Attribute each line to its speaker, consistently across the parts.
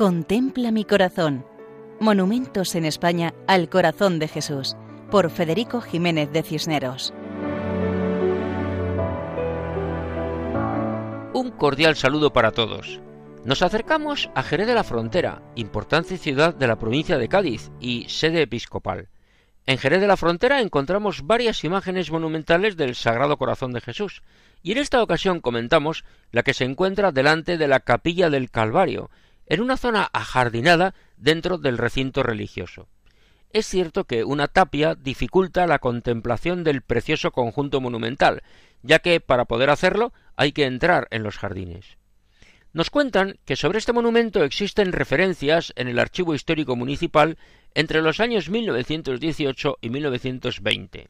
Speaker 1: Contempla mi corazón. Monumentos en España al corazón de Jesús, por Federico Jiménez de Cisneros.
Speaker 2: Un cordial saludo para todos. Nos acercamos a Jerez de la Frontera, importante ciudad de la provincia de Cádiz y sede episcopal. En Jerez de la Frontera encontramos varias imágenes monumentales del Sagrado Corazón de Jesús, y en esta ocasión comentamos la que se encuentra delante de la Capilla del Calvario, en una zona ajardinada dentro del recinto religioso. Es cierto que una tapia dificulta la contemplación del precioso conjunto monumental, ya que para poder hacerlo hay que entrar en los jardines. Nos cuentan que sobre este monumento existen referencias en el Archivo Histórico Municipal entre los años 1918 y 1920.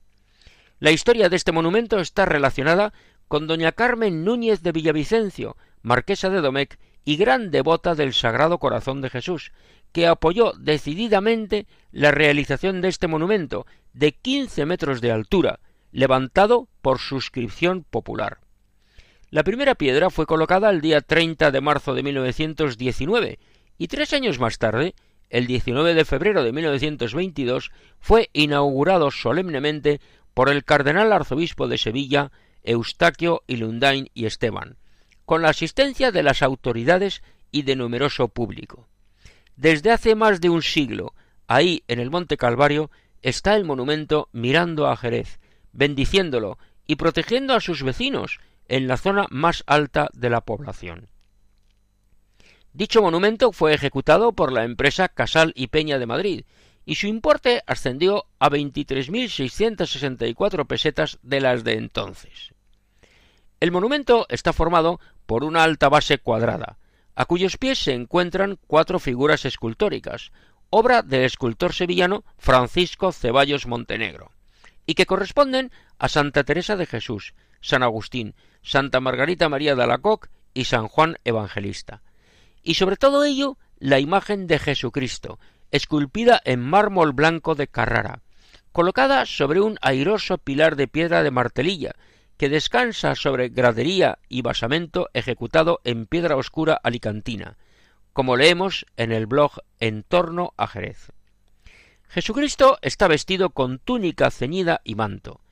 Speaker 2: La historia de este monumento está relacionada con doña Carmen Núñez de Villavicencio, marquesa de Domecq y gran devota del Sagrado Corazón de Jesús, que apoyó decididamente la realización de este monumento de 15 metros de altura, levantado por suscripción popular. La primera piedra fue colocada el día 30 de marzo de 1919 y tres años más tarde, el 19 de febrero de 1922, fue inaugurado solemnemente por el cardenal arzobispo de Sevilla, Eustaquio Ilundain y Esteban, con la asistencia de las autoridades y de numeroso público. Desde hace más de un siglo, ahí en el Monte Calvario, está el monumento mirando a Jerez, bendiciéndolo y protegiendo a sus vecinos en la zona más alta de la población. Dicho monumento fue ejecutado por la empresa Casal y Peña de Madrid, y su importe ascendió a 23.664 pesetas de las de entonces. El monumento está formado por una alta base cuadrada, a cuyos pies se encuentran cuatro figuras escultóricas, obra del escultor sevillano Francisco Ceballos Montenegro, y que corresponden a Santa Teresa de Jesús, San Agustín, Santa Margarita María de Alacoc y San Juan Evangelista. Y sobre todo ello, la imagen de Jesucristo, esculpida en mármol blanco de Carrara, colocada sobre un airoso pilar de piedra de martelilla, que descansa sobre gradería y basamento ejecutado en piedra oscura alicantina, como leemos en el blog En torno a Jerez. Jesucristo está vestido con túnica ceñida y manto.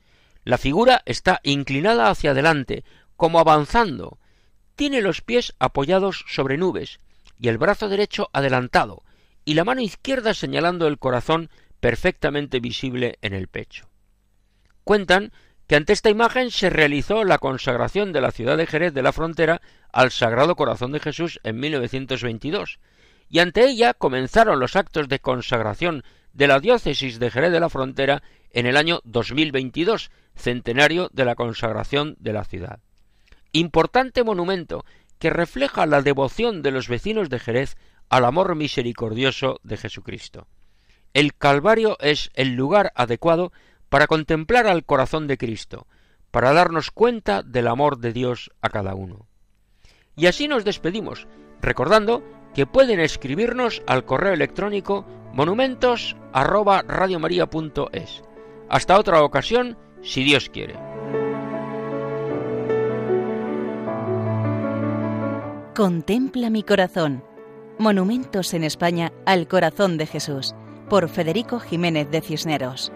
Speaker 2: La figura está inclinada hacia adelante, como avanzando. Tiene los pies apoyados sobre nubes y el brazo derecho adelantado, y la mano izquierda señalando el corazón perfectamente visible en el pecho. Cuentan que ante esta imagen se realizó la consagración de la ciudad de Jerez de la Frontera al Sagrado Corazón de Jesús en 1922, y ante ella comenzaron los actos de consagración de la diócesis de Jerez de la Frontera en el año 2022, centenario de la consagración de la ciudad. Importante monumento que refleja la devoción de los vecinos de Jerez al amor misericordioso de Jesucristo. El Calvario es el lugar adecuado para contemplar al corazón de Cristo, para darnos cuenta del amor de Dios a cada uno. Y así nos despedimos, recordando que pueden escribirnos al correo electrónico monumentos Hasta otra ocasión, si Dios quiere.
Speaker 1: Contempla mi corazón. Monumentos en España al corazón de Jesús, por Federico Jiménez de Cisneros.